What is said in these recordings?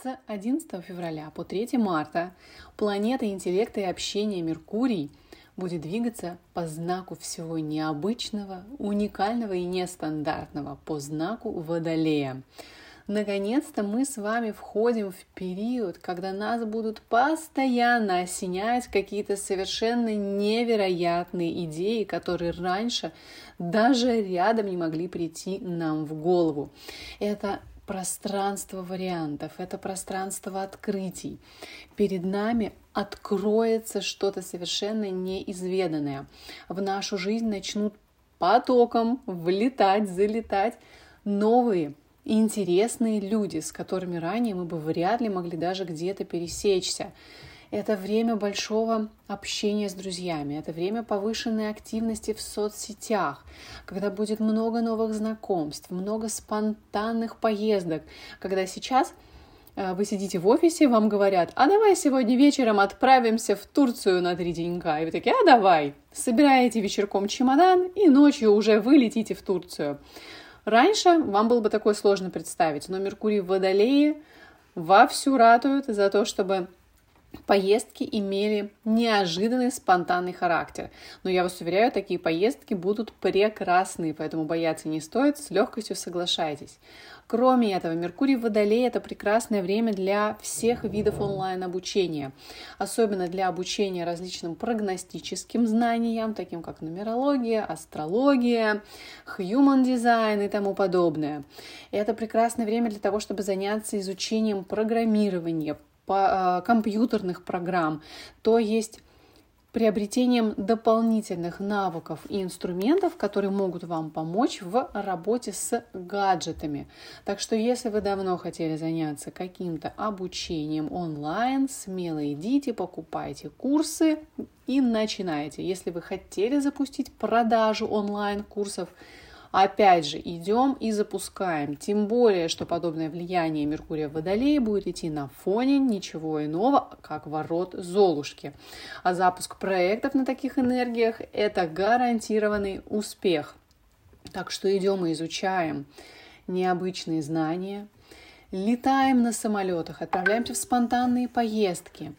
С 11 февраля по 3 марта планета интеллекта и общения Меркурий будет двигаться по знаку всего необычного, уникального и нестандартного, по знаку Водолея. Наконец-то мы с вами входим в период, когда нас будут постоянно осенять какие-то совершенно невероятные идеи, которые раньше даже рядом не могли прийти нам в голову. Это пространство вариантов, это пространство открытий. Перед нами откроется что-то совершенно неизведанное. В нашу жизнь начнут потоком влетать, залетать новые интересные люди, с которыми ранее мы бы вряд ли могли даже где-то пересечься. Это время большого общения с друзьями, это время повышенной активности в соцсетях, когда будет много новых знакомств, много спонтанных поездок, когда сейчас э, вы сидите в офисе, вам говорят, а давай сегодня вечером отправимся в Турцию на три денька. И вы такие, а давай. Собираете вечерком чемодан и ночью уже вы летите в Турцию. Раньше вам было бы такое сложно представить, но Меркурий в Водолее вовсю ратует за то, чтобы поездки имели неожиданный спонтанный характер. Но я вас уверяю, такие поездки будут прекрасные, поэтому бояться не стоит, с легкостью соглашайтесь. Кроме этого, Меркурий в Водолее – это прекрасное время для всех видов онлайн-обучения, особенно для обучения различным прогностическим знаниям, таким как нумерология, астрология, human design и тому подобное. И это прекрасное время для того, чтобы заняться изучением программирования, компьютерных программ, то есть приобретением дополнительных навыков и инструментов, которые могут вам помочь в работе с гаджетами. Так что если вы давно хотели заняться каким-то обучением онлайн, смело идите, покупайте курсы и начинайте. Если вы хотели запустить продажу онлайн-курсов, Опять же, идем и запускаем. Тем более, что подобное влияние Меркурия в Водолее будет идти на фоне ничего иного, как ворот Золушки. А запуск проектов на таких энергиях – это гарантированный успех. Так что идем и изучаем необычные знания, летаем на самолетах, отправляемся в спонтанные поездки,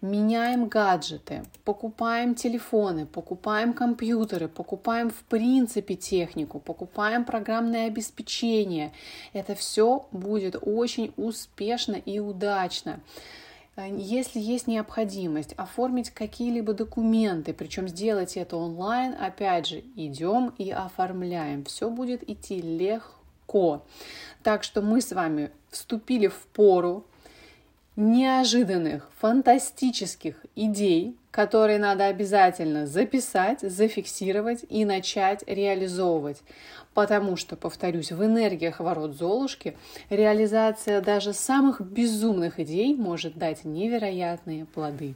меняем гаджеты, покупаем телефоны, покупаем компьютеры, покупаем в принципе технику, покупаем программное обеспечение. Это все будет очень успешно и удачно. Если есть необходимость оформить какие-либо документы, причем сделать это онлайн, опять же, идем и оформляем. Все будет идти легко. Так что мы с вами вступили в пору неожиданных, фантастических идей, которые надо обязательно записать, зафиксировать и начать реализовывать. Потому что, повторюсь, в энергиях ворот Золушки реализация даже самых безумных идей может дать невероятные плоды.